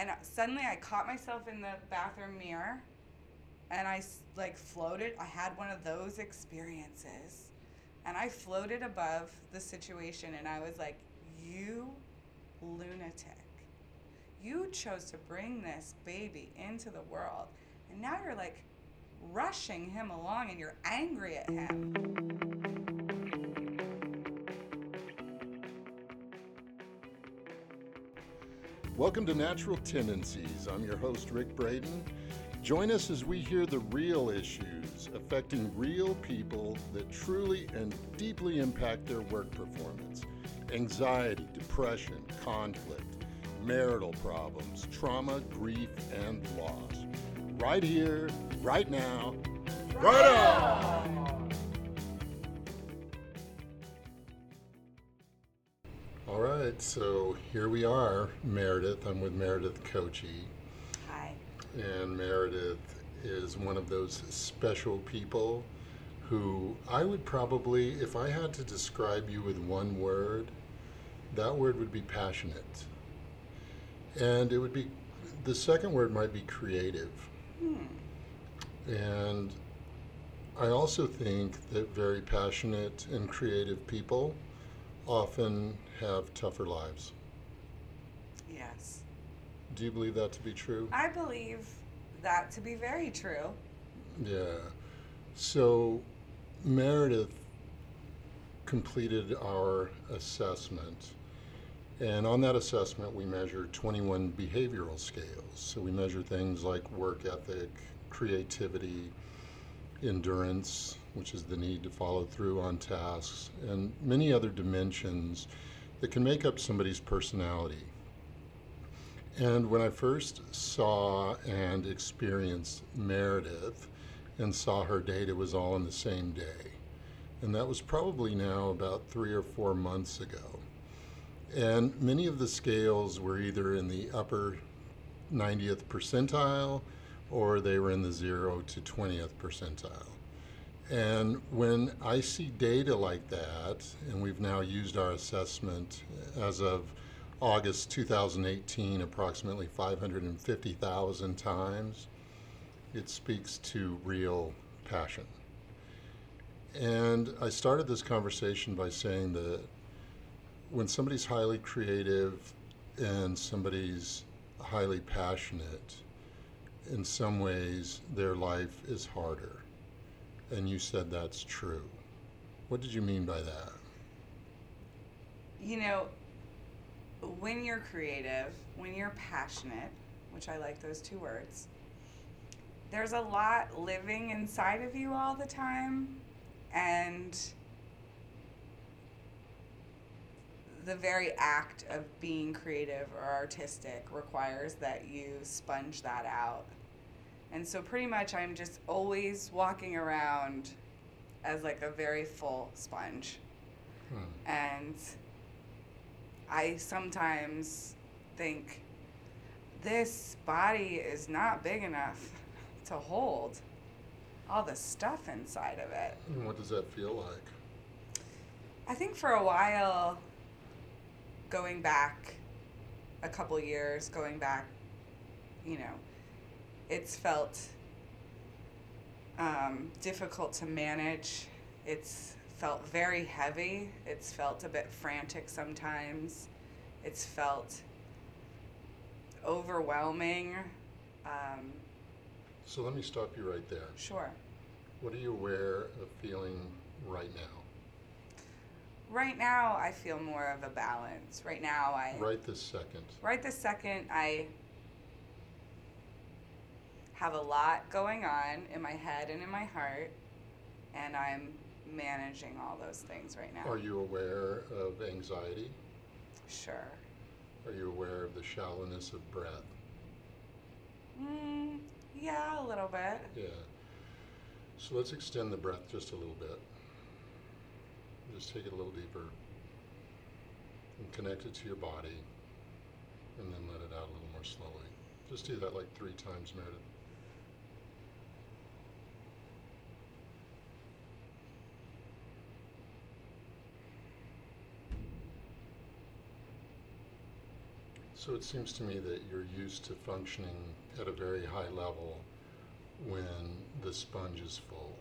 And suddenly I caught myself in the bathroom mirror and I like floated. I had one of those experiences and I floated above the situation and I was like, You lunatic. You chose to bring this baby into the world and now you're like rushing him along and you're angry at him. Welcome to Natural Tendencies. I'm your host, Rick Braden. Join us as we hear the real issues affecting real people that truly and deeply impact their work performance anxiety, depression, conflict, marital problems, trauma, grief, and loss. Right here, right now, right on! Right, so here we are, Meredith. I'm with Meredith Kochi. Hi. And Meredith is one of those special people who I would probably, if I had to describe you with one word, that word would be passionate. And it would be, the second word might be creative. Hmm. And I also think that very passionate and creative people often have tougher lives. Yes. Do you believe that to be true? I believe that to be very true. Yeah. So Meredith completed our assessment. And on that assessment, we measured 21 behavioral scales. So we measure things like work ethic, creativity, endurance, which is the need to follow through on tasks, and many other dimensions that can make up somebody's personality. And when I first saw and experienced Meredith and saw her data was all in the same day. And that was probably now about three or four months ago. And many of the scales were either in the upper 90th percentile or they were in the 0 to 20th percentile. And when I see data like that, and we've now used our assessment as of August 2018 approximately 550,000 times, it speaks to real passion. And I started this conversation by saying that when somebody's highly creative and somebody's highly passionate, in some ways their life is harder. And you said that's true. What did you mean by that? You know, when you're creative, when you're passionate, which I like those two words, there's a lot living inside of you all the time. And the very act of being creative or artistic requires that you sponge that out. And so, pretty much, I'm just always walking around as like a very full sponge. Hmm. And I sometimes think this body is not big enough to hold all the stuff inside of it. And what does that feel like? I think for a while, going back a couple years, going back, you know, it's felt um, difficult to manage. It's felt very heavy. It's felt a bit frantic sometimes. It's felt overwhelming. Um, So let me stop you right there. sure. What are you aware of feeling right now? Right now, I feel more of a balance. Right now, I. Right this second. right this second i have a lot going on in my head and in my heart and i'm managing all those things right now Are you aware of anxiety? sure Are you aware of the shallowness of breath? mm, yeah a little bit Yeah. So let's extend the breath just a little bit. Just take it a little deeper and connect it to your body and then let it out a little more slowly. Just do that like three times, Meredith. So it seems to me that you're used to functioning at a very high level when the sponge is full.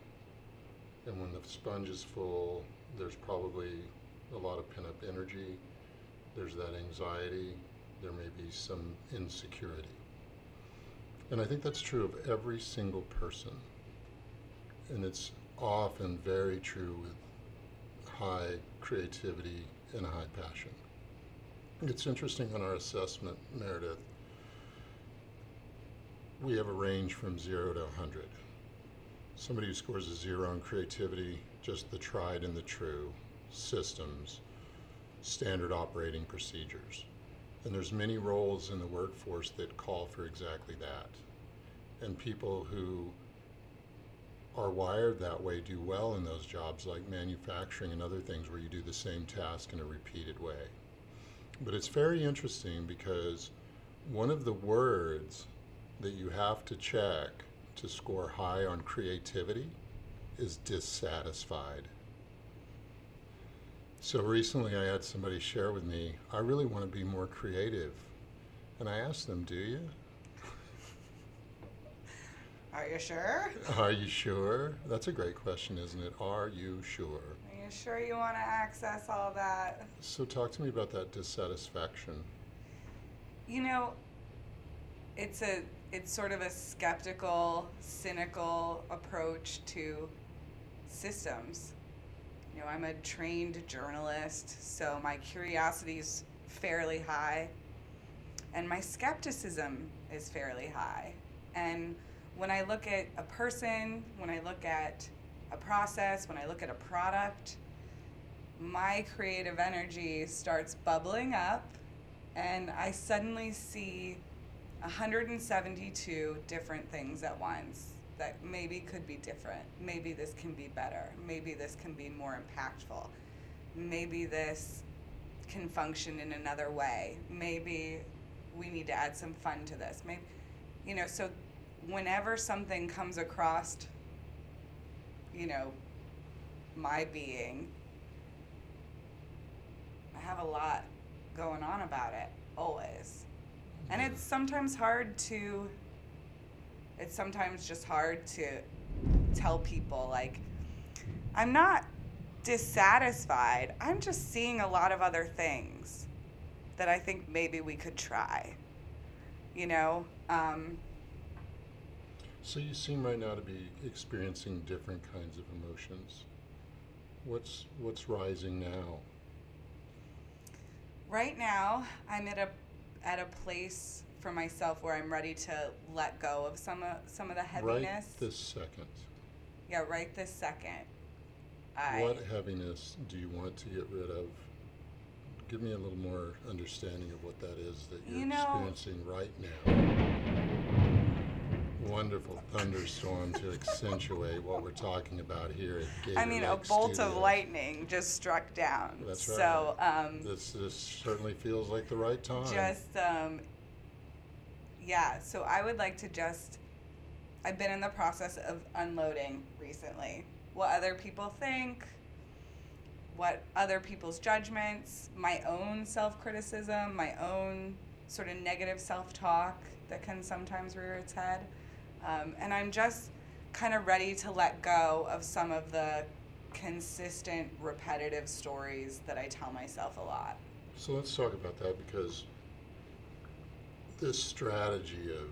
And when the sponge is full, there's probably a lot of pent up energy, there's that anxiety, there may be some insecurity. And I think that's true of every single person. And it's often very true with high creativity and high passion. It's interesting on our assessment, Meredith, we have a range from zero to 100. Somebody who scores a zero in creativity, just the tried and the true systems, standard operating procedures. And there's many roles in the workforce that call for exactly that. And people who are wired that way do well in those jobs like manufacturing and other things where you do the same task in a repeated way. But it's very interesting because one of the words that you have to check to score high on creativity is dissatisfied. So recently I had somebody share with me, I really want to be more creative. And I asked them, Do you? Are you sure? Are you sure? That's a great question, isn't it? Are you sure? Sure you want to access all that? So talk to me about that dissatisfaction. You know, it's a it's sort of a skeptical, cynical approach to systems. You know, I'm a trained journalist, so my curiosity is fairly high, and my skepticism is fairly high. And when I look at a person, when I look at a process, when I look at a product, my creative energy starts bubbling up, and I suddenly see 172 different things at once that maybe could be different. Maybe this can be better. Maybe this can be more impactful. Maybe this can function in another way. Maybe we need to add some fun to this. Maybe, you know, so whenever something comes across, you know, my being, I have a lot going on about it, always. And it's sometimes hard to, it's sometimes just hard to tell people, like, I'm not dissatisfied. I'm just seeing a lot of other things that I think maybe we could try. You know? Um, So you seem right now to be experiencing different kinds of emotions. What's what's rising now? right now, I'm at a at a place for myself where I'm ready to let go of some of some of the heaviness. Right this second. yeah, right this second. I, What heaviness do you want to get rid of? Give me a little more understanding of what that is that you're You know- experiencing right now. Wonderful thunderstorm to accentuate what we're talking about here at Gator I mean, a Lake bolt of lightning just struck down. That's right. So, um, This, this certainly feels like the right time. just, um, yeah, so I would like to just, I've been in the process of unloading recently. What other people think, what other people's judgments, my own self criticism, my own sort of negative self talk that can sometimes rear its head. Um, and I'm just kind of ready to let go of some of the consistent, repetitive stories that I tell myself a lot. So let's talk about that because this strategy of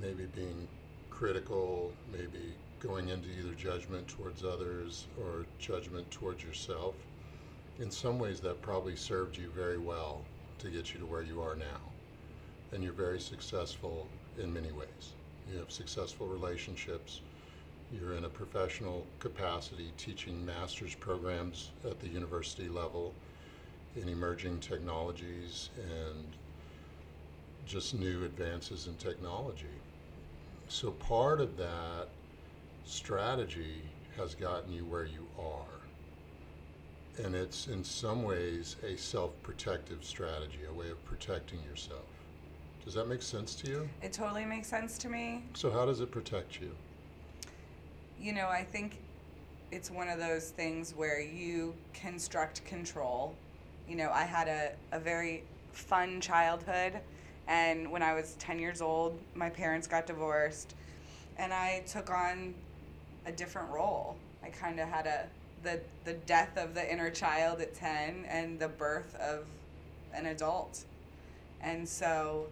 maybe being critical, maybe going into either judgment towards others or judgment towards yourself, in some ways that probably served you very well to get you to where you are now. And you're very successful in many ways. You have successful relationships. You're in a professional capacity teaching master's programs at the university level in emerging technologies and just new advances in technology. So part of that strategy has gotten you where you are. And it's in some ways a self protective strategy, a way of protecting yourself. Does that make sense to you? It totally makes sense to me. So, how does it protect you? You know, I think it's one of those things where you construct control. You know, I had a, a very fun childhood. And when I was 10 years old, my parents got divorced, and I took on a different role. I kind of had a the the death of the inner child at 10 and the birth of an adult. And so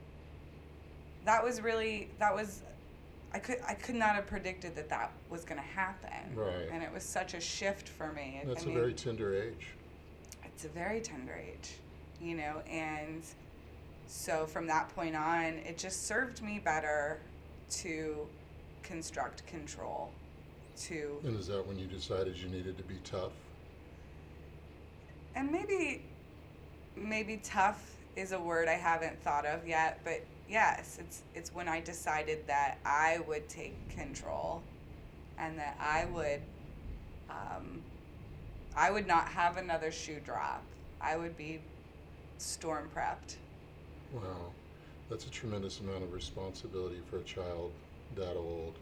that was really that was I could I could not have predicted that that was going to happen. Right. And it was such a shift for me. That's I a mean, very tender age. it's a very tender age, you know, and so from that point on, it just served me better to construct control, to And is that when you decided you needed to be tough? and maybe maybe tough is a word I haven't thought of yet, but yes, it's it's when I decided that I would take control and that I would um, I would not have another shoe drop. I would be storm prepped. Wow. That's a tremendous amount of responsibility for a child that old.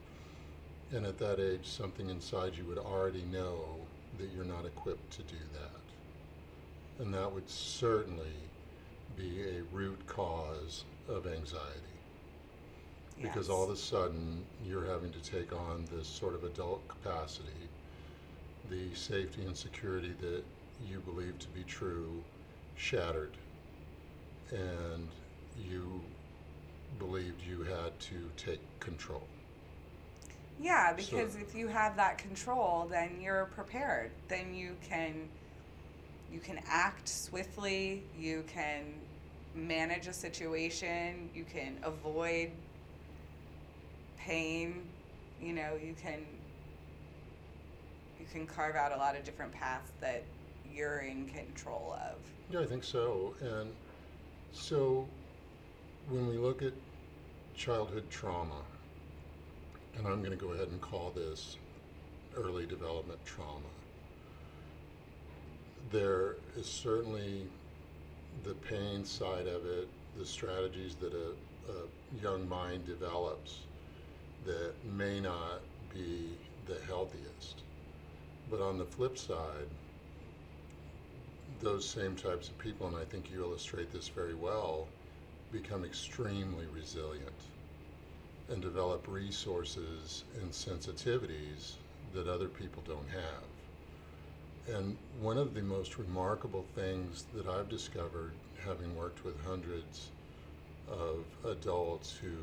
And at that age, something inside you would already know that you're not equipped to do that. And that would certainly be a root cause of anxiety. Because Yes. all of a sudden, you're having to take on this sort of adult capacity, the safety and security that you believe to be true shattered and you believed you had to take control. Yeah, because So- if you have that control, then you're prepared. Then you can you can act swiftly, you can manage a situation, you can avoid pain, you know, you can you can carve out a lot of different paths that you're in control of. Yeah, I think so. And so when we look at childhood trauma, and I'm going to go ahead and call this early development trauma, there is certainly the pain side of it, the strategies that a, a young mind develops that may not be the healthiest. But on the flip side, those same types of people, and I think you illustrate this very well, become extremely resilient and develop resources and sensitivities that other people don't have. And one of the most remarkable things that I've discovered, having worked with hundreds of adults who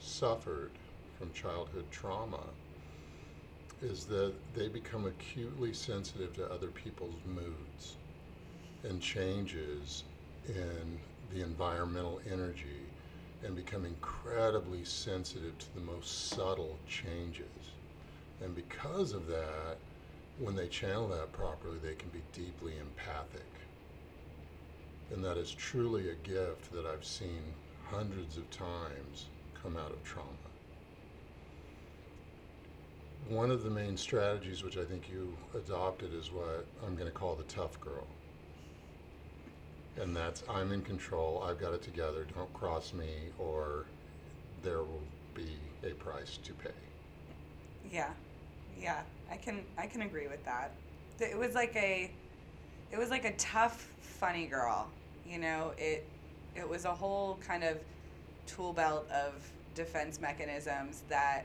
suffered from childhood trauma, is that they become acutely sensitive to other people's moods and changes in the environmental energy and become incredibly sensitive to the most subtle changes. And because of that, when they channel that properly, they can be deeply empathic. And that is truly a gift that I've seen hundreds of times come out of trauma. One of the main strategies, which I think you adopted, is what I'm going to call the tough girl. And that's I'm in control, I've got it together, don't cross me, or there will be a price to pay. Yeah, yeah, I can I can agree with that. It was like a, it was like a tough, funny girl. You know, it it was a whole kind of tool belt of defense mechanisms that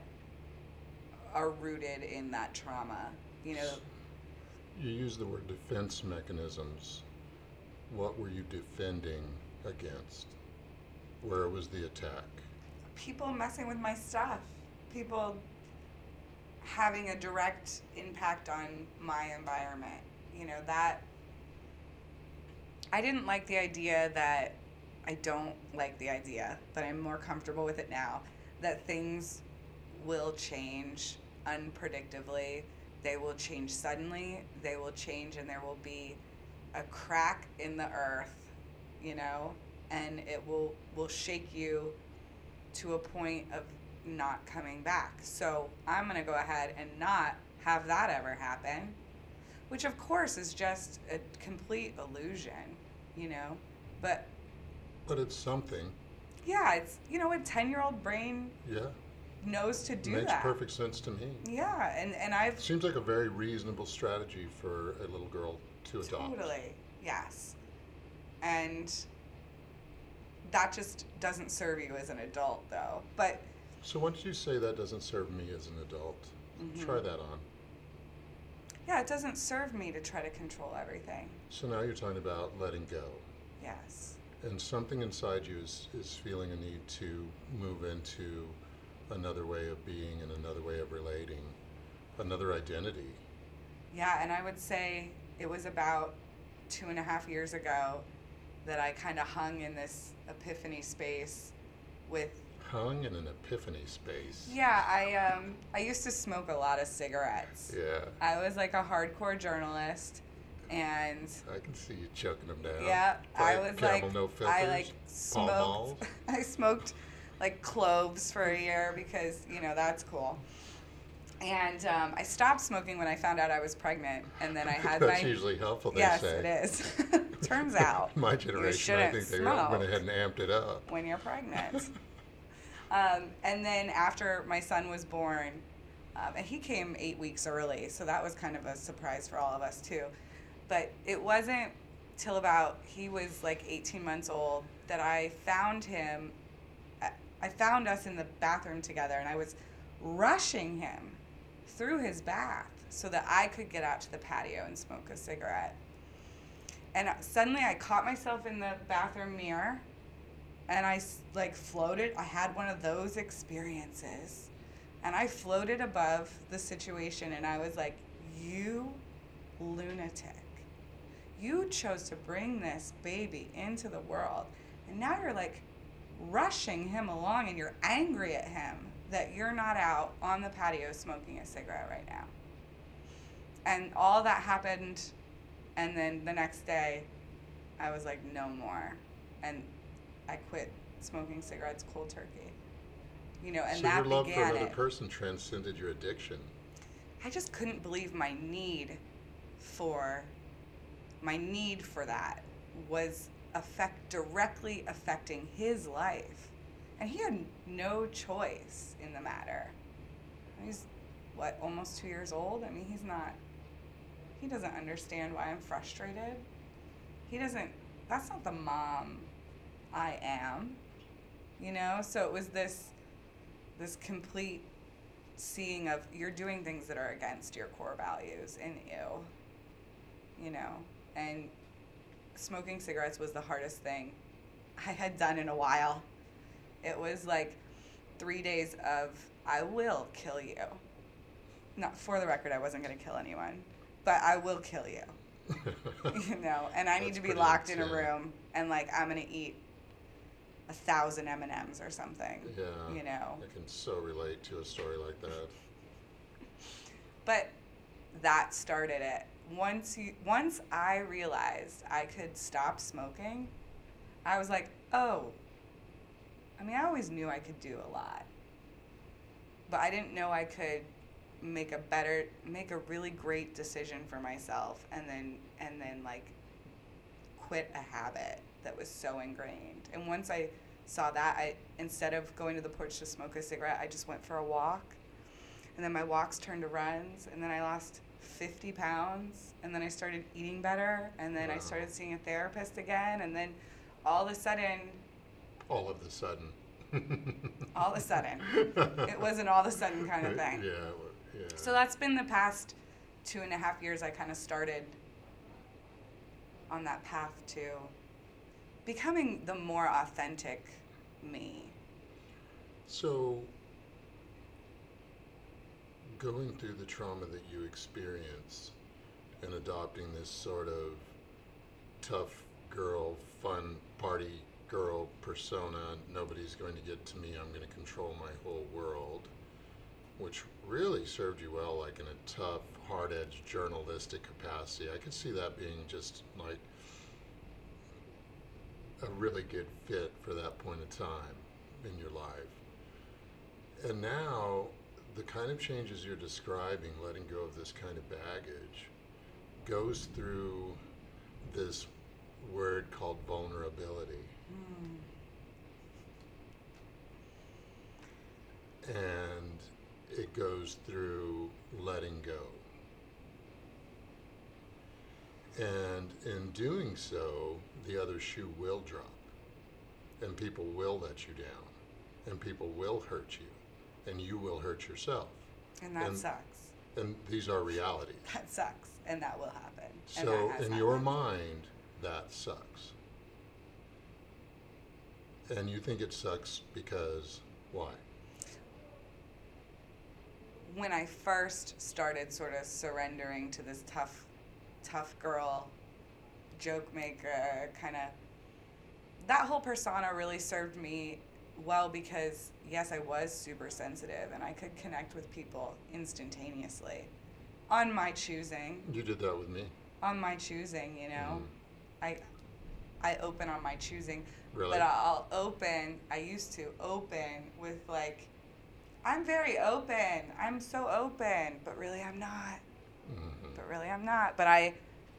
are rooted in that trauma. You know, You use the word defense mechanisms. What were you defending against? Where was the attack? people messing with my stuff, people having a direct impact on my environment. You know, that I didn't like the idea that I don't like the idea, but I'm more comfortable with it now that things will change unpredictably. They will change suddenly. They will change, and there will be a crack in the earth, you know, and it will will shake you to a point of not coming back. So I'm going to go ahead and not have that ever happen, which of course is just a complete illusion, you know. But But it's something. yeah, it's, you know, a 10 year old brain Yeah. knows to do Makes that. Makes perfect sense to me. Yeah, and, and I've Seems like a very reasonable strategy for a little girl to adopt. Totally, yes. And that just doesn't serve you as an adult, though. But So once you say that doesn't serve me as an adult, Mm-hmm. try that on. yeah, it doesn't serve me to try to control everything. So now you're talking about letting go. Yes. And something inside you is, is feeling a need to move into another way of being and another way of relating, another identity. Yeah, and I would say it was about two and a half years ago that I kind of hung in this epiphany space with Hung in an epiphany space. yeah i um i used to smoke a lot of cigarettes Yeah. i was like a hardcore journalist and I can see you choking them down. yeah i was Camel like no filters. i like smoked i smoked like cloves for a year because you know that's cool and um, I stopped smoking when I found out I was pregnant, and then I had That's my usually helpful, they yes, say. it is. Turns out My generation, I think they smoke went ahead and amped it up. when you're pregnant. Um, and then after my son was born, um, and he came eight weeks early, so that was kind of a surprise for all of us too. But it wasn't till about he was like 18 months old that I found him. I- I found us in the bathroom together, and I was rushing him through his bath so that I could get out to the patio and smoke a cigarette. And suddenly I caught myself in the bathroom mirror and I like floated. I had one of those experiences. And I floated above the situation and I was like, You lunatic. You chose to bring this baby into the world. And now you're like rushing him along and you're angry at him that you're not out on the patio smoking a cigarette right now. And all that happened. And then the next day, I was like, no more. And I quit smoking cigarettes cold turkey. You know, and so that your love for another it. person transcended your addiction. I just couldn't believe my need for my need for that was affect directly affecting his life. And he had no choice in the matter. He's what, almost 2 years old? I mean, he's not he doesn't understand why I'm frustrated. He doesn't that's not the mom I am. You know? So it was this this complete seeing of you're doing things that are against your core values and you, you know? And smoking cigarettes was the hardest thing i had done in a while. It was like three days of i will kill you. Not for the record i wasn't going to kill anyone but i will kill you. You know? And i need to be locked in a room and like i'm going to eat a thousand m&ms or something Yeah. you know I can so relate to a story like that. But that started it. Once you, once I realized I could stop smoking, I was like, oh. I mean, I always knew I could do a lot, but I didn't know I could make a better, make a really great decision for myself, and then and then like quit a habit that was so ingrained. And once I saw that, I instead of going to the porch to smoke a cigarette, I just went for a walk and then my walks turned to runs and then i lost 50 pounds and then i started eating better and then i started seeing a therapist again and then all of a sudden All of the sudden. all of a sudden it was an all of a sudden kind of thing Yeah. yeah. so that's been the past two and a half years i kind of started on that path to becoming the more authentic me So, going through the trauma that you experienced and adopting this sort of tough girl, fun party girl persona, nobody's going to get to me, I'm going to control my whole world, which really served you well, like in a tough, hard edged journalistic capacity. I could see that being just like a really good fit for that point of time in your life. And now, the kind of changes you're describing, letting go of this kind of baggage, goes through this word called vulnerability. Hmm. And it goes through letting go. And in doing so, the other shoe will drop. and people will let you down, and people will hurt you, and you will hurt yourself. And that And- sucks. And these are realities. That sucks. And that will happen. and So, in your happened. mind, that sucks. And you think it sucks because why? when I first started sort of surrendering to this tough, tough girl, joke maker, kind of, that whole persona really served me well because, yes, I was super sensitive and I could connect with people instantaneously on my choosing. You did that with me. On my choosing, you know? Mhm. I, I open on my choosing. Really? But I'll open, I used to open with like, I'm very open. I'm so open, but really I'm not. Mhm. But really I'm not. But I,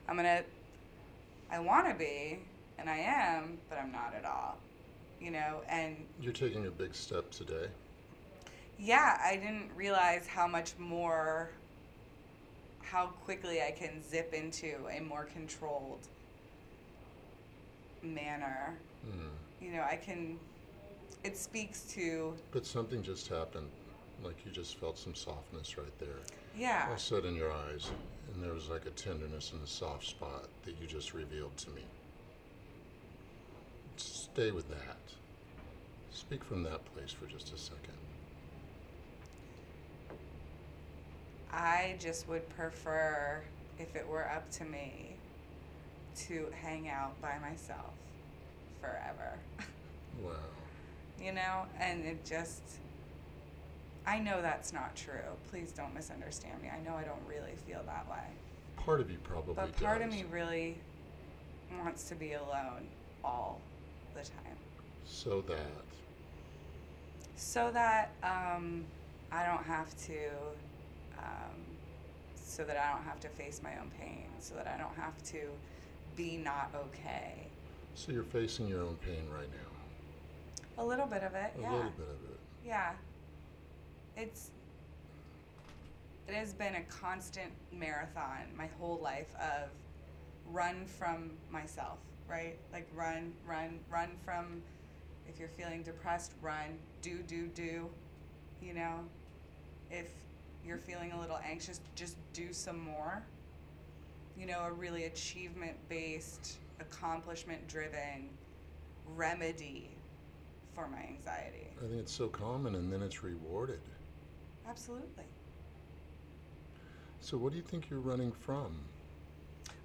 I'm gonna, I want to be, and I am, but I'm not at all. You know, and You're taking a big step today. yeah, I didn't realize how much more, how quickly I can zip into a more controlled manner. Mm. You know, I can, it speaks to, But something just happened. Like you just felt some softness right there. yeah. I saw it in your eyes, and there was like a tenderness in the soft spot that you just revealed to me. Stay with that. Speak from that place for just a second. I just would prefer, if it were up to me, to hang out by myself forever. Wow. you know? And it just, I know that's not true. Please don't misunderstand me. I know I don't really feel that way. Part of you probably But part of me really wants to be alone all the time. So that. So that um, I don't have to, um, so that I don't have to face my own pain, so that I don't have to be not okay. So you're facing your own pain right now. A little bit of it, A yeah. little bit of it. Yeah. It's it has been a constant marathon my whole life of run from myself, right? Like run, run, run from if you're feeling depressed, run, do, do, do. You know? If you're feeling a little anxious, just do some more. You know, a really achievement based, accomplishment driven remedy for my anxiety. I think it's so common, and then it's rewarded. Absolutely. So what do you think you're running from?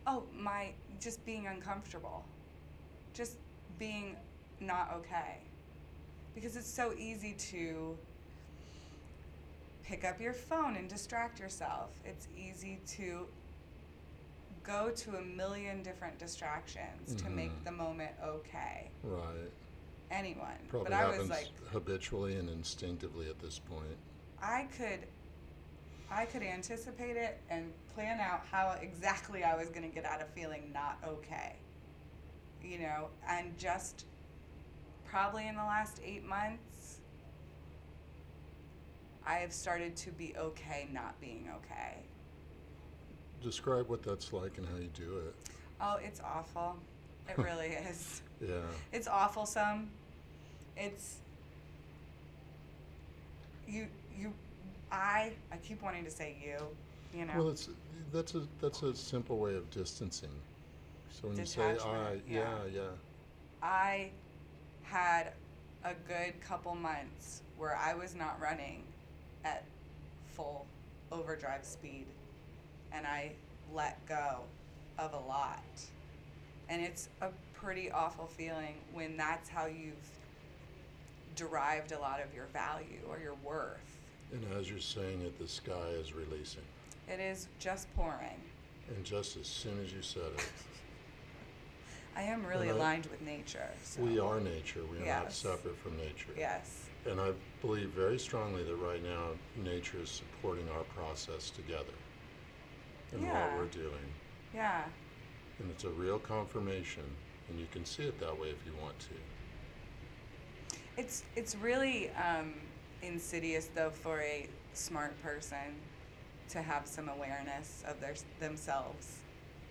Oh, my just being uncomfortable. Just being not okay. Because it's so easy to pick up your phone and distract yourself. It's easy to go to a million different distractions to make Mhm. the moment okay. Right. Anyone. Probably but I was like habitually and instinctively at this point. I could I could anticipate it and plan out how exactly I was going to get out of feeling not okay. You know, and just probably in the last 8 months I have started to be okay not being okay. Describe what that's like and how you do it. Oh, it's awful. It really is. Yeah. It's awful some. It's you you I I keep wanting to say you, you know. Well, it's that's a that's a simple way of distancing. So when you say I, Detachment, yeah, yeah. yeah. I had a good couple months where I was not running at full overdrive speed and I let go of a lot. And it's a pretty awful feeling when that's how you've derived a lot of your value or your worth. And as you're saying it, the sky is releasing. It is just pouring. And just as soon as you said it, I am really I- aligned with nature. So. we are nature. We are not separate from nature. Yes. And I believe very strongly that right now nature is supporting our process together and Yeah. what we're doing. Yeah. And it's a real confirmation, and you can see it that way if you want to. It's it's really um, insidious though for a smart person to have some awareness of their themselves.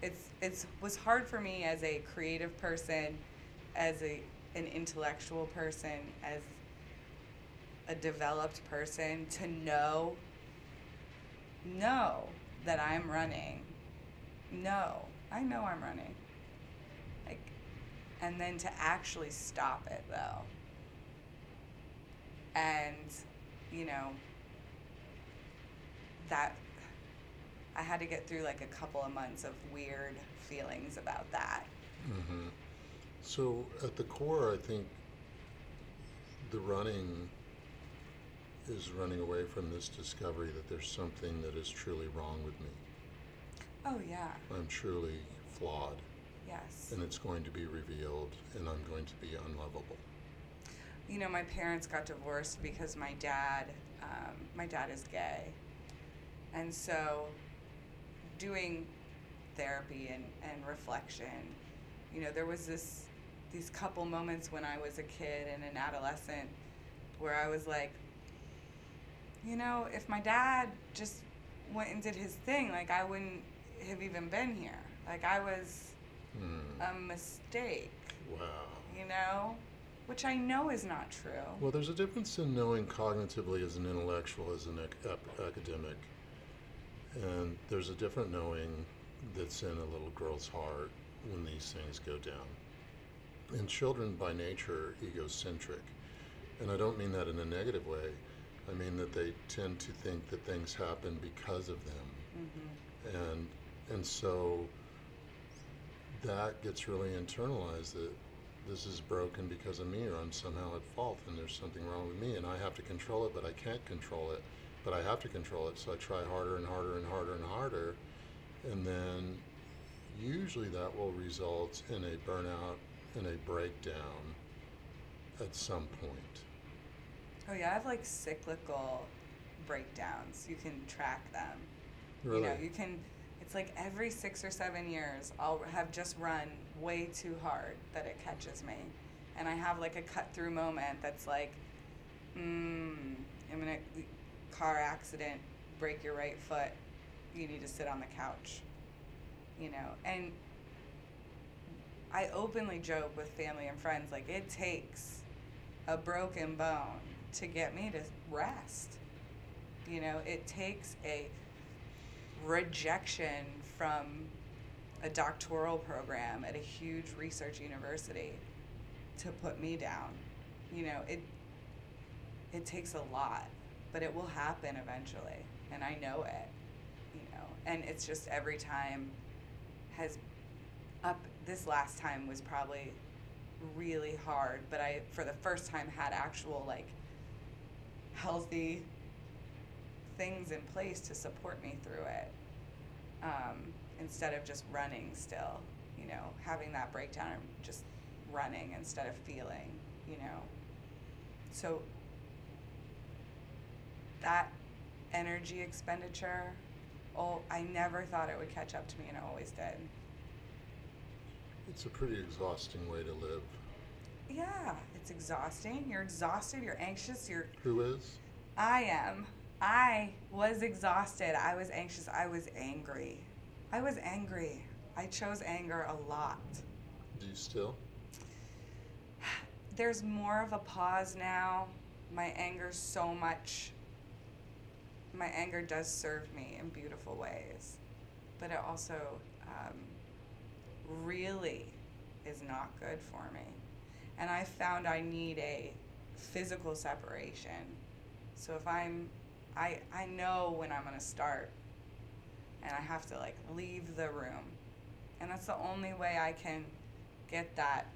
It's it's was hard for me as a creative person, as a an intellectual person, as a developed person, to know know that I'm running. No, I know I'm running. Like, and then to actually stop it though. And, you know, that I had to get through like a couple of months of weird feelings about that. Mm-hmm. So at the core, I think the running is running away from this discovery that there's something that is truly wrong with me. Oh, yeah, I'm truly flawed, yes. and it's going to be revealed, and I'm going to be unlovable. You know, my parents got divorced because my dad, um, my dad is gay. And so doing therapy and, and reflection, you know, there was this, these couple moments when I was a kid and an adolescent where I was like, you know, if my dad just went and did his thing, like I wouldn't have even been here. Like I was Hmm. a mistake, Wow. you know? Which I know is not true. Well, there's a difference in knowing cognitively as an intellectual, as an academic, and there's a different knowing that's in a little girl's heart when these things go down. And children, by nature, are egocentric, and I don't mean that in a negative way. I mean that they tend to think that things happen because of them, hmm and and so that gets really internalized that this is broken because of me or I'm somehow at fault and there's something wrong with me and I have to control it but I can't control it but I have to control it so I try harder and harder and harder and harder and then usually that will result in a burnout and a breakdown at some point Oh yeah, I have like cyclical breakdowns. You can track them. really You know, you can. It's like every six or seven years, I'll have just run way too hard that it catches me, and I have like a cut through moment that's like, mm, I'm in a car accident, break your right foot, you need to sit on the couch. You know, and I openly joke with family and friends like it takes a broken bone to get me to rest. You know, it takes a rejection from a doctoral program at a huge research university to put me down. You know, it it takes a lot, but it will happen eventually, and I know it. You know, and it's just every time has up this last time was probably really hard, but I for the first time had actual like healthy things in place to support me through it um, instead of just running still you know having that breakdown and just running instead of feeling you know so that energy expenditure oh i never thought it would catch up to me and it always did it's a pretty exhausting way to live yeah it's exhausting you're exhausted you're anxious you're who is I am. I was exhausted. I was anxious. I was angry. I was angry. I chose anger a lot. do you still There's more of a pause now. My anger so much. My anger does serve me in beautiful ways, but it also um, really is not good for me. And I found I need a physical separation. So if I'm, I I know when I'm gonna start, and I have to like leave the room, and that's the only way I can get that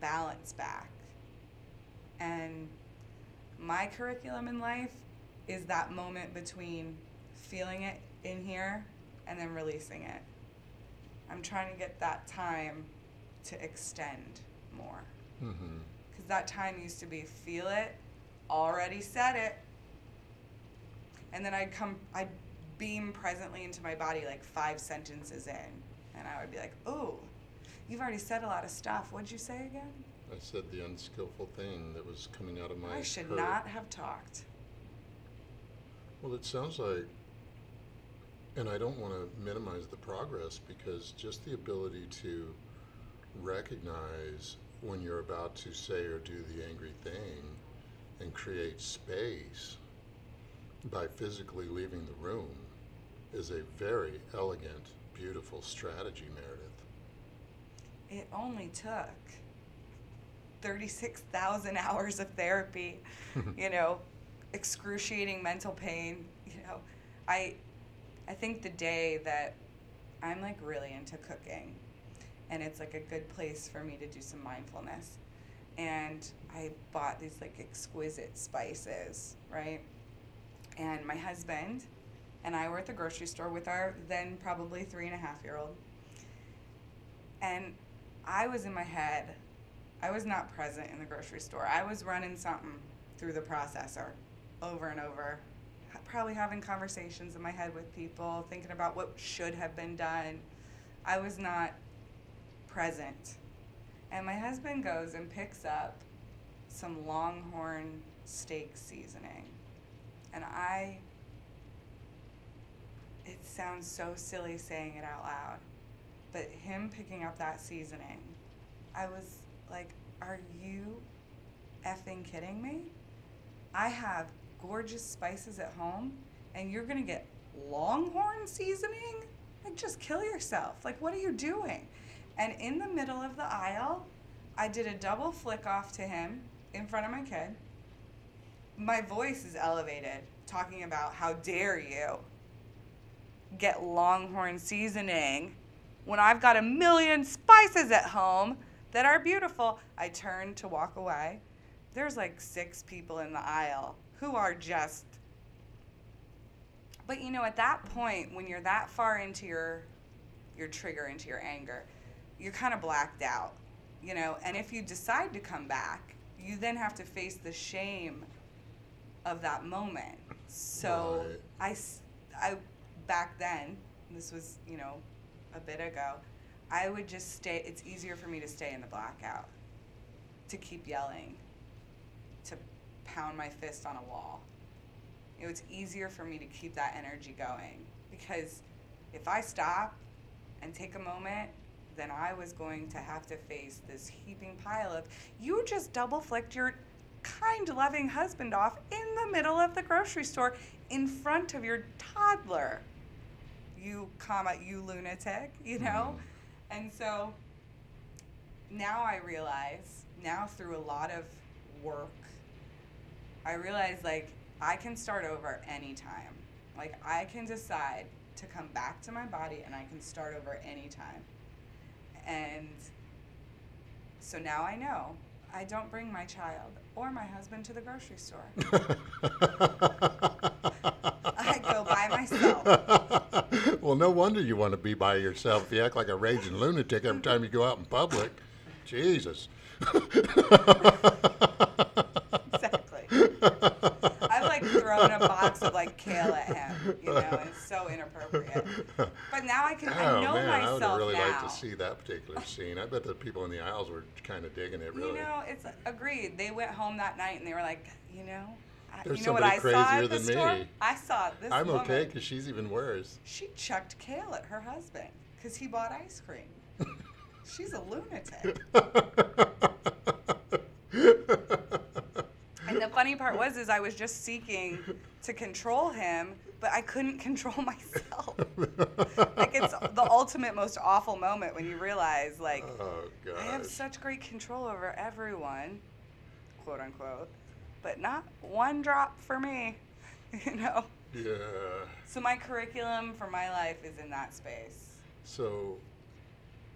balance back. And my curriculum in life is that moment between feeling it in here and then releasing it. I'm trying to get that time to extend more. mm-hmm. Because that time used to be feel it, already said it. And then I'd come, I'd beam presently into my body like five sentences in. And I would be like, oh, you've already said a lot of stuff. What'd you say again? I said the unskillful thing that was coming out of my I should hurt. not have talked. Well, it sounds like, and I don't want to minimize the progress because just the ability to recognize when you're about to say or do the angry thing and create space by physically leaving the room is a very elegant, beautiful strategy, Meredith. It only took 36,000 hours of therapy, you know, excruciating mental pain, you know. I I think the day that I'm like really into cooking and it's like a good place for me to do some mindfulness. And I bought these like exquisite spices, right? And my husband and I were at the grocery store with our then probably three and a half year old. And I was in my head. I was not present in the grocery store. I was running something through the processor over and over, probably having conversations in my head with people, thinking about what should have been done. I was not present. And my husband goes and picks up some longhorn steak seasoning. And I, it sounds so silly saying it out loud, but him picking up that seasoning, I was like, are you effing kidding me? I have gorgeous spices at home, and you're gonna get longhorn seasoning? Like, just kill yourself. Like, what are you doing? And in the middle of the aisle, I did a double flick off to him in front of my kid. My voice is elevated, talking about how dare you get longhorn seasoning when I've got a million spices at home that are beautiful. I turn to walk away. There's like six people in the aisle who are just. But you know, at that point, when you're that far into your your trigger, into your anger, you're kind of blacked out, you know. And if you decide to come back, you then have to face the shame of that moment. So Right. I, I, back then, this was you know, a bit ago, I would just stay. It's easier for me to stay in the blackout, to keep yelling, to pound my fist on a wall. Know, it's easier for me to keep that energy going because if I stop and take a moment, then I was going to have to face this heaping pile of you just double flicked your kind, loving husband off in the middle of the grocery store in front of your toddler. You, comma, you lunatic, you know? Mm-hmm. And so now I realize, now through a lot of work, I realize like I can start over anytime. Like I can decide to come back to my body and I can start over anytime. And so now I know I don't bring my child or my husband to the grocery store. I myself. well, no wonder you want to be by yourself. You act like a raging lunatic every time you go out in public. Jesus. Exactly. I've like thrown a box of like kale at him, you know, it's so inappropriate. But now I can, I Oh know man, I would have really now. liked to see that particular scene. I bet the people in the aisles were kind of digging it. Really, You know, it's agreed. They went home that night and they were like, you know, I, There's you know what I somebody saw crazier than store? me. I saw this I'm woman. okay because she's even worse. She chucked kale at her husband because he bought ice cream. She's a lunatic. And the funny part was, is I was just seeking to control him, but I couldn't control myself. like it's the ultimate, most awful moment when you realize, like, oh I have such great control over everyone, quote unquote, but not one drop for me, you know. Yeah. So my curriculum for my life is in that space. So,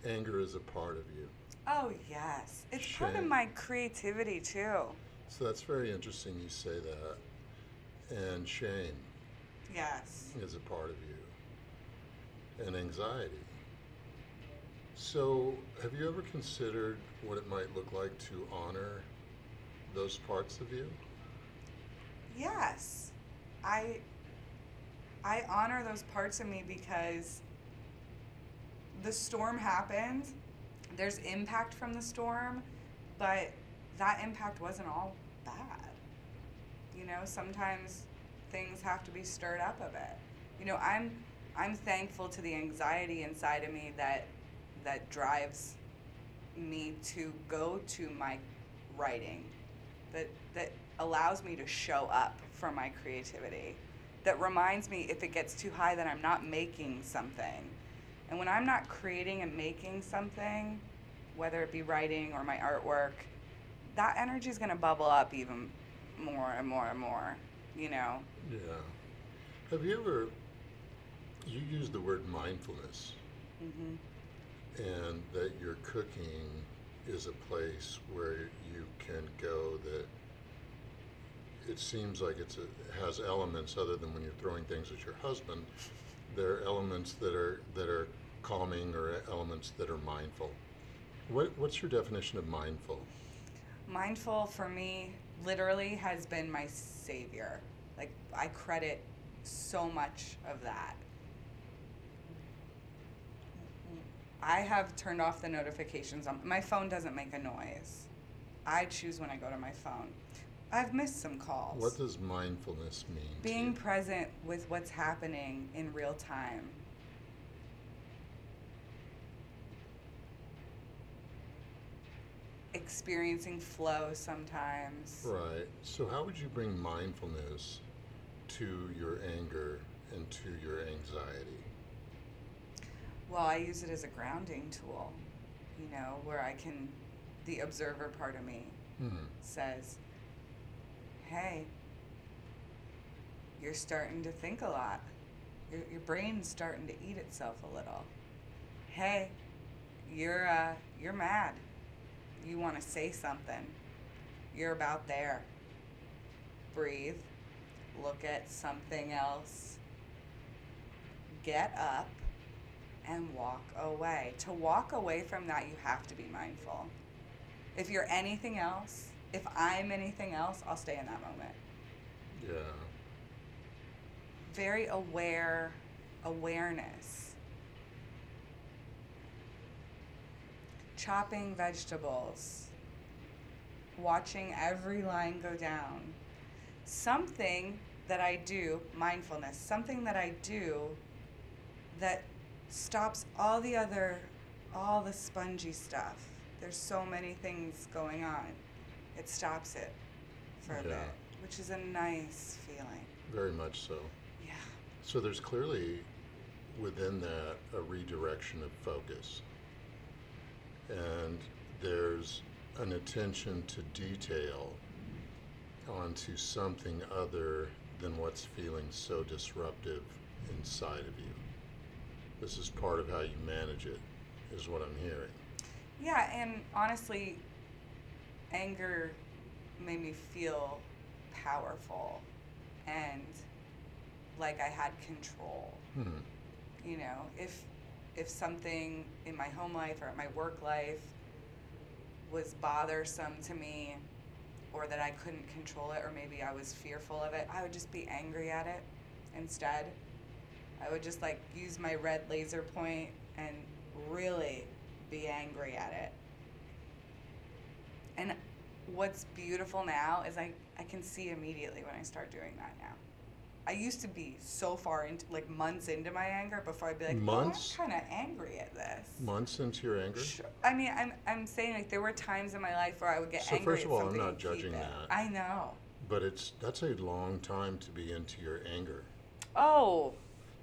anger is a part of you. Oh yes, it's part of my creativity too. So that's very interesting you say that. And shame Yes. is a part of you. And anxiety. So, have you ever considered what it might look like to honor those parts of you? Yes. I I honor those parts of me because the storm happened. There's impact from the storm, but that impact wasn't all bad. You know, sometimes things have to be stirred up a bit. You know, I'm I'm thankful to the anxiety inside of me that that drives me to go to my writing that that allows me to show up for my creativity that reminds me if it gets too high that I'm not making something and when I'm not creating and making something whether it be writing or my artwork that energy is going to bubble up even more and more and more you know Yeah. Have you ever, you use the word mindfulness, mm-hmm. and that you're cooking is a place where you can go that it seems like it's a, has elements other than when you're throwing things at your husband. There are elements that are that are calming or elements that are mindful. What, what's your definition of mindful? mindful for me literally has been my savior like i credit so much of that i have turned off the notifications on my phone doesn't make a noise i choose when i go to my phone i've missed some calls What does mindfulness mean? being present with what's happening in real time experiencing flow sometimes Right. So, how would you bring mindfulness to your anger and to your anxiety? Well, I use it as a grounding tool, you know, where I can, the observer part of me Hmm. says, hey, you're starting to think a lot. Your, your brain's starting to eat itself a little. Hey, you're, uh, you're mad. You want to say something. You're about there. Breathe. Look at something else. Get up and walk away. To walk away from that, you have to be mindful. If you're anything else, if I'm anything else, I'll stay in that moment. Yeah. Very aware awareness. Chopping vegetables. Watching every line go down. Something that I do, mindfulness, something that I do that stops all the other, all the spongy stuff. There's so many things going on. It stops it for a Yeah. bit, which is a nice feeling. Very much so. Yeah. So, there's clearly within that a redirection of focus. And there's an attention to detail onto something other than what's feeling so disruptive inside of you. This is part of how you manage it, is what I'm hearing. Yeah, and honestly, anger made me feel powerful and like I had control. Hmm. You know, if if something in my home life or at my work life was bothersome to me or that I couldn't control it or maybe I was fearful of it, I would just be angry at it instead. I would just like use my red laser point and really be angry at it. And what's beautiful now is I, I can see immediately when I start doing that now. I used to be so far into like months into my anger before I'd be like, Months? oh, I'm kind of angry at this. Months into your anger? Sure. I mean, I'm, I'm saying like there were times in my life where I would get So angry first of all, I'm not judging that. I know. But it's that's a long time to be into your anger. Oh,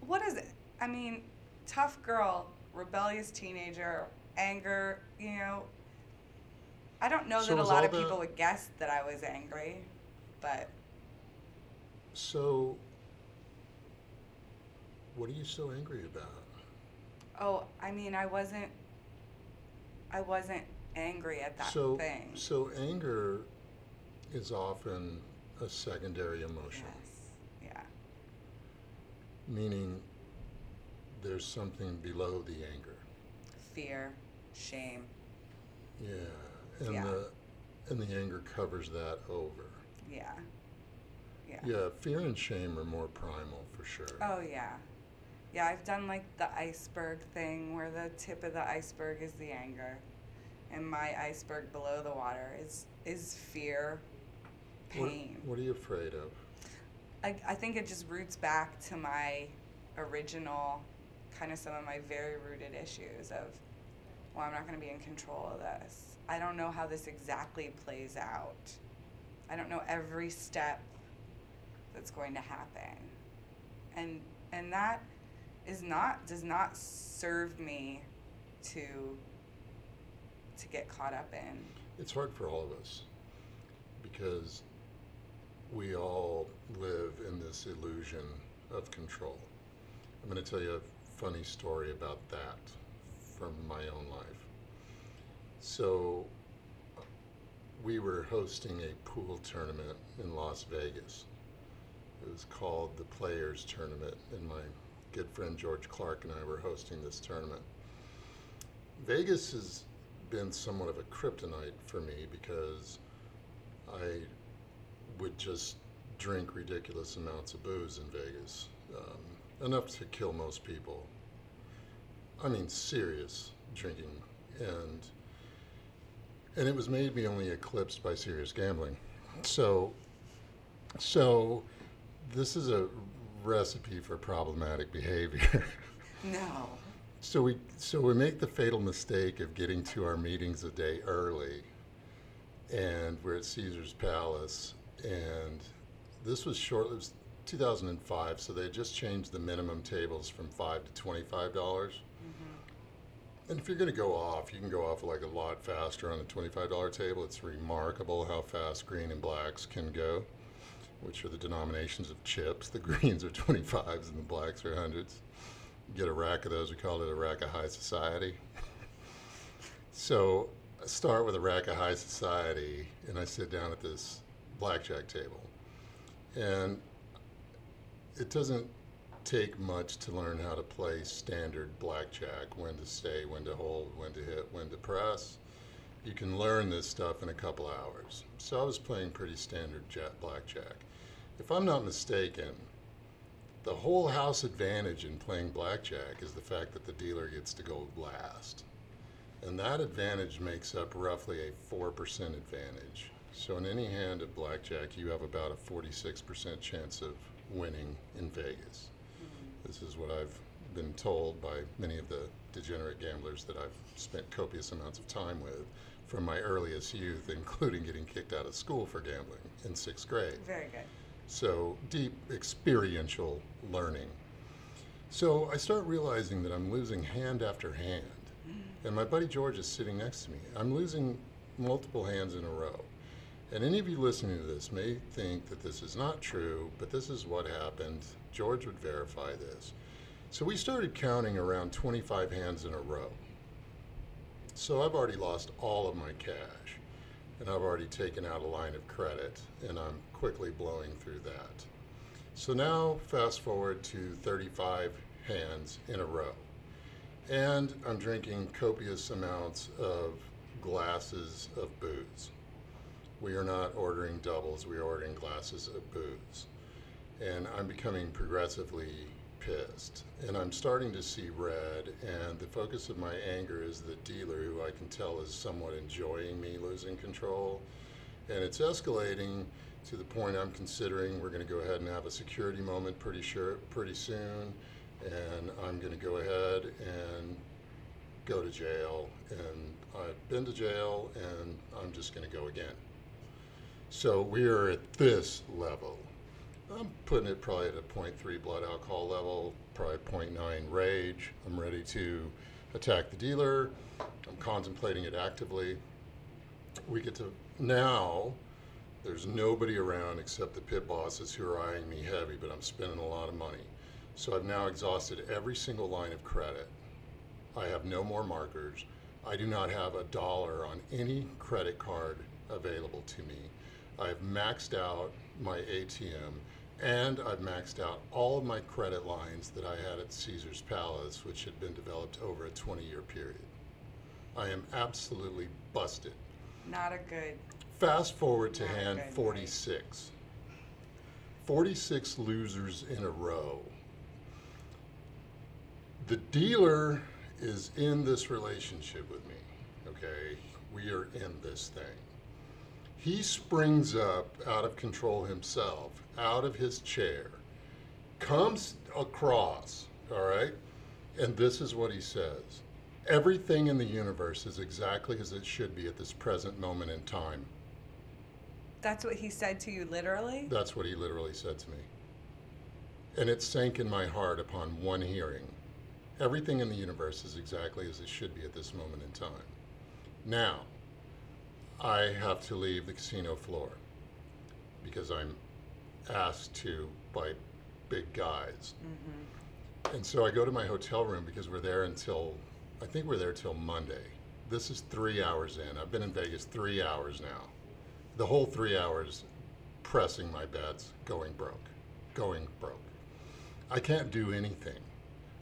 what is it? I mean, tough girl, rebellious teenager, anger, you know. I don't know So that a lot of that- people would guess that I was angry, but So, what are you so angry about? oh, I mean, I wasn't I wasn't angry at that so, thing. so anger is often a secondary emotion, Yes. Meaning there's something below the anger. Fear, shame. Yeah, and Yeah. the and the anger covers that over. Yeah. Yeah. Yeah, fear and shame are more primal for sure. Oh yeah. Yeah, I've done like the iceberg thing where the tip of the iceberg is the anger and my iceberg below the water is is fear, What- pain. What, are you afraid of? I, I think it just roots back to my original kind of some of my very rooted issues of well, I'm not going to be in control of this. I don't know how this exactly plays out. I don't know every step that's going to happen. And and that is not does not serve me to to get caught up in. It's hard for all of us because we all live in this illusion of control. I'm going to tell you a funny story about that from my own life. So, we were hosting a pool tournament in Las Vegas. It was called the Players Tournament, and my good friend George Clark and I were hosting this tournament. Vegas has been somewhat of a kryptonite for me because I would just drink ridiculous amounts of booze in Vegas, um, enough to kill most people. I mean, serious drinking, and and it was made me only eclipsed by serious gambling. So, so this is a recipe for problematic behavior. No. So we so we make the fatal mistake of getting to our meetings a day early, and we're at Caesar's Palace, and this was short. It was 2005, so they just changed the minimum tables from five to twenty-five dollars. Mm-hmm. And if you're going to go off, you can go off like a lot faster on a twenty-five dollar table. It's remarkable how fast green and blacks can go, which are the denominations of chips. The greens are twenty-fives and the blacks are hundreds get a rack of those. We call it a rack of high society. so I start with a rack of high society, and I sit down at this blackjack table. And it doesn't take much to learn how to play standard blackjack when to stay, when to hold, when to hit, when to press. You can learn this stuff in a couple hours. So I was playing pretty standard jet blackjack. If I'm not mistaken, the whole house advantage in playing blackjack is the fact that the dealer gets to go last. And that advantage makes up roughly a 4% advantage. So in any hand of blackjack, you have about a 46% chance of winning in Vegas. Mm-hmm. This is what I've been told by many of the degenerate gamblers that I've spent copious amounts of time with from my earliest youth, including getting kicked out of school for gambling in sixth grade. Very good. So deep experiential learning. So I start realizing that I'm losing hand after hand. Mm. And my buddy George is sitting next to me. I'm losing multiple hands in a row. And any of you listening to this may think that this is not true, but this is what happened. George would verify this. So we started counting around 25 hands in a row. So I've already lost all of my cash, and I've already taken out a line of credit, and I'm quickly blowing through that. So now, fast forward to 35 hands in a row. And I'm drinking copious amounts of glasses of booze. We are not ordering doubles, we are ordering glasses of booze. And I'm becoming progressively pissed. And I'm starting to see red, and the focus of my anger is the dealer, who I can tell is somewhat enjoying me losing control. And it's escalating to the point I'm considering we're going to go ahead and have a security moment pretty sure pretty soon, and I'm going to go ahead and go to jail. And I've been to jail, and I'm just going to go again. So we are at this level. I'm putting it probably at a 0.3 blood alcohol level, probably 0.9 rage. I'm ready to attack the dealer. I'm contemplating it actively. We get to now there's nobody around except the pit bosses who are eyeing me heavy, but I'm spending a lot of money. So I've now exhausted every single line of credit. I have no more markers. I do not have a dollar on any credit card available to me. I've maxed out my ATM and I've maxed out all of my credit lines that I had at Caesar's Palace, which had been developed over a 20 year period. I am absolutely busted. Not a good. Fast forward to Not hand good, right. 46. 46 losers in a row. The dealer is in this relationship with me, okay? We are in this thing. He springs up out of control himself, out of his chair, comes across, all right? And this is what he says Everything in the universe is exactly as it should be at this present moment in time. That's what he said to you, literally? That's what he literally said to me. And it sank in my heart upon one hearing. Everything in the universe is exactly as it should be at this moment in time. Now, I have to leave the casino floor because I'm asked to by big guys. Mm-hmm. And so I go to my hotel room because we're there until, I think we're there till Monday. This is three hours in. I've been in Vegas three hours now. The whole three hours pressing my bets, going broke, going broke. I can't do anything.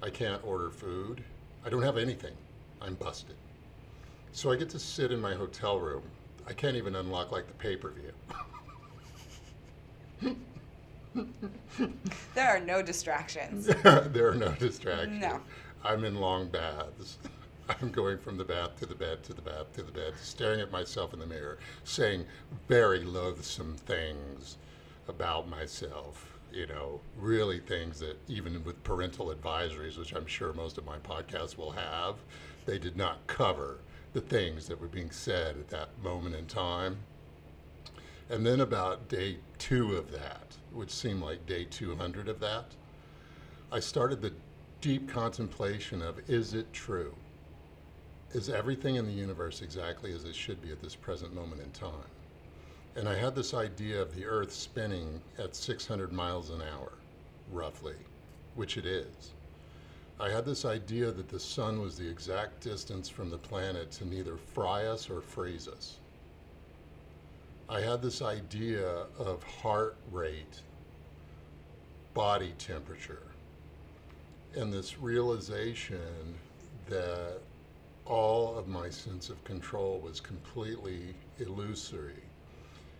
I can't order food. I don't have anything. I'm busted. So I get to sit in my hotel room. I can't even unlock like the pay per view. There are no distractions. there are no distractions. No. I'm in long baths. I'm going from the bath to the bed to the bath to the bed, staring at myself in the mirror, saying very loathsome things about myself. You know, really things that even with parental advisories, which I'm sure most of my podcasts will have, they did not cover the things that were being said at that moment in time. And then about day two of that, which seemed like day 200 of that, I started the deep contemplation of is it true? Is everything in the universe exactly as it should be at this present moment in time? And I had this idea of the Earth spinning at 600 miles an hour, roughly, which it is. I had this idea that the sun was the exact distance from the planet to neither fry us or freeze us. I had this idea of heart rate, body temperature, and this realization that all of my sense of control was completely illusory,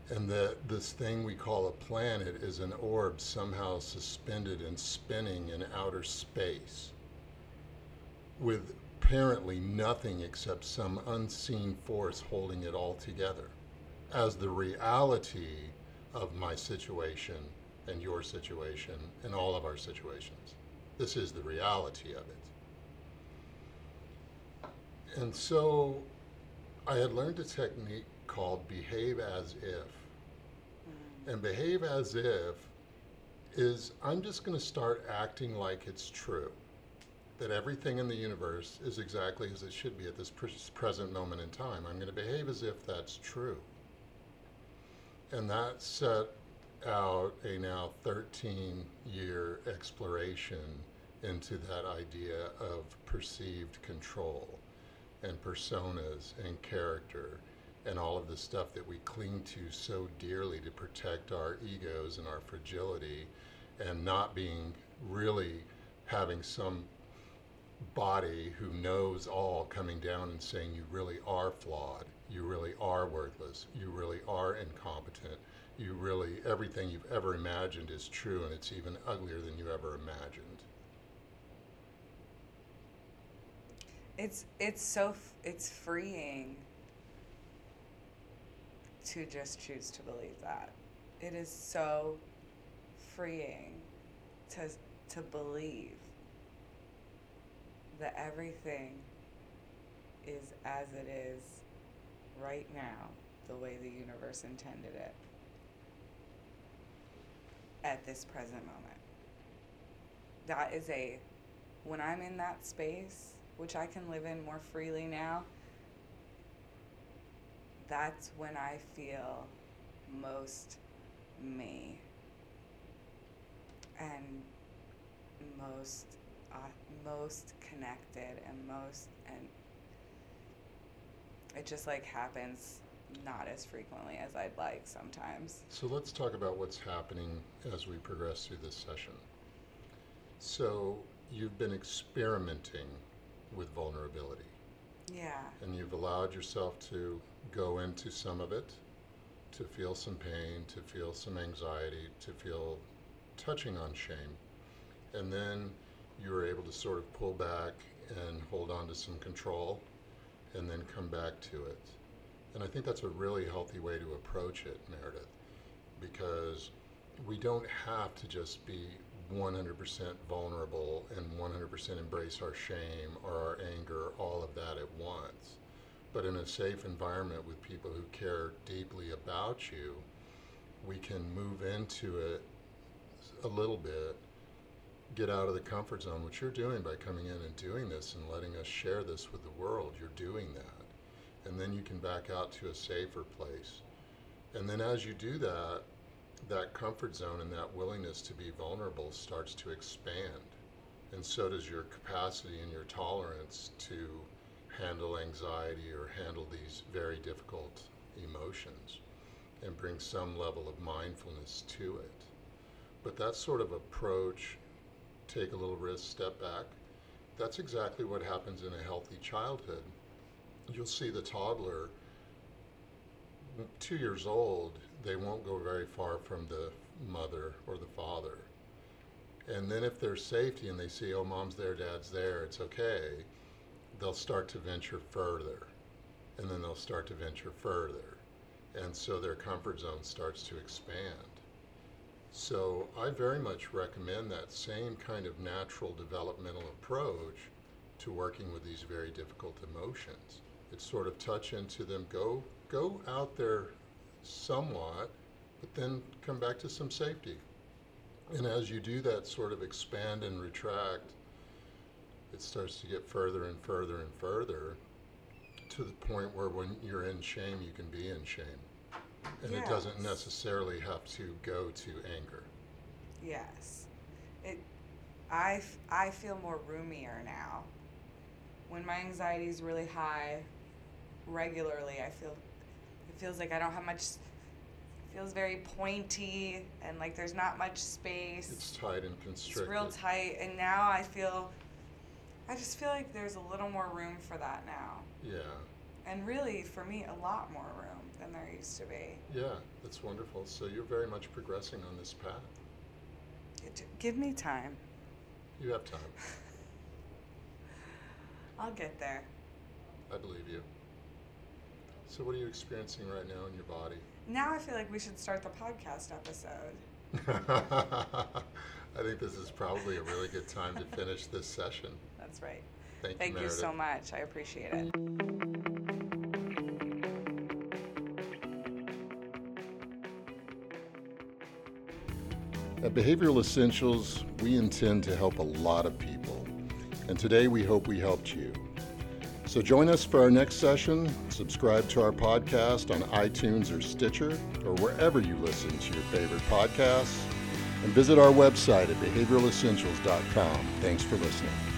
and that this thing we call a planet is an orb somehow suspended and spinning in outer space with apparently nothing except some unseen force holding it all together as the reality of my situation and your situation and all of our situations. This is the reality of it. And so I had learned a technique called behave as if. Mm. And behave as if is I'm just going to start acting like it's true. That everything in the universe is exactly as it should be at this pres- present moment in time. I'm going to behave as if that's true. And that set out a now 13 year exploration into that idea of perceived control and personas and character and all of the stuff that we cling to so dearly to protect our egos and our fragility and not being really having some body who knows all coming down and saying you really are flawed. You really are worthless. You really are incompetent. You really everything you've ever imagined is true and it's even uglier than you ever imagined. It's it's so it's freeing to just choose to believe that. It is so freeing to to believe that everything is as it is right now, the way the universe intended it at this present moment. That is a when I'm in that space, which I can live in more freely now, that's when I feel most me and most most connected and most and it just like happens not as frequently as I'd like sometimes. So let's talk about what's happening as we progress through this session. So you've been experimenting with vulnerability Yeah. and you've allowed yourself to go into some of it, to feel some pain, to feel some anxiety, to feel touching on shame. And then you were able to sort of pull back and hold on to some control and then come back to it. And I think that's a really healthy way to approach it, Meredith, because we don't have to just be 100% vulnerable and 100% embrace our shame or our anger, all of that at once. But in a safe environment with people who care deeply about you, we can move into it a little bit, get out of the comfort zone, which you're doing by coming in and doing this and letting us share this with the world. You're doing that. And then you can back out to a safer place. And then as you do that, that comfort zone and that willingness to be vulnerable starts to expand. And so does your capacity and your tolerance to handle anxiety or handle these very difficult emotions and bring some level of mindfulness to it. But that sort of approach, take a little risk, step back, that's exactly what happens in a healthy childhood. You'll see the toddler, two years old, they won't go very far from the mother or the father. And then if there's safety and they see, oh, mom's there, dad's there, it's okay, they'll start to venture further. And then they'll start to venture further. And so their comfort zone starts to expand. So I very much recommend that same kind of natural developmental approach to working with these very difficult emotions. It's sort of touch into them, go go out there somewhat, but then come back to some safety. And as you do that sort of expand and retract, it starts to get further and further and further to the point where when you're in shame, you can be in shame. And yes. it doesn't necessarily have to go to anger. Yes. It, I, I feel more roomier now. When my anxiety is really high, regularly, I feel it feels like I don't have much. It feels very pointy and like there's not much space. It's tight and constricted. It's real tight, and now I feel. I just feel like there's a little more room for that now. Yeah. And really, for me, a lot more room than there used to be. Yeah, that's wonderful. So you're very much progressing on this path. Give me time. You have time. I'll get there. I believe you. So, what are you experiencing right now in your body? Now I feel like we should start the podcast episode. I think this is probably a really good time to finish this session. That's right. Thank, Thank you, you so much. I appreciate it. At Behavioral Essentials, we intend to help a lot of people. And today we hope we helped you. So join us for our next session. Subscribe to our podcast on iTunes or Stitcher or wherever you listen to your favorite podcasts. And visit our website at behavioralessentials.com. Thanks for listening.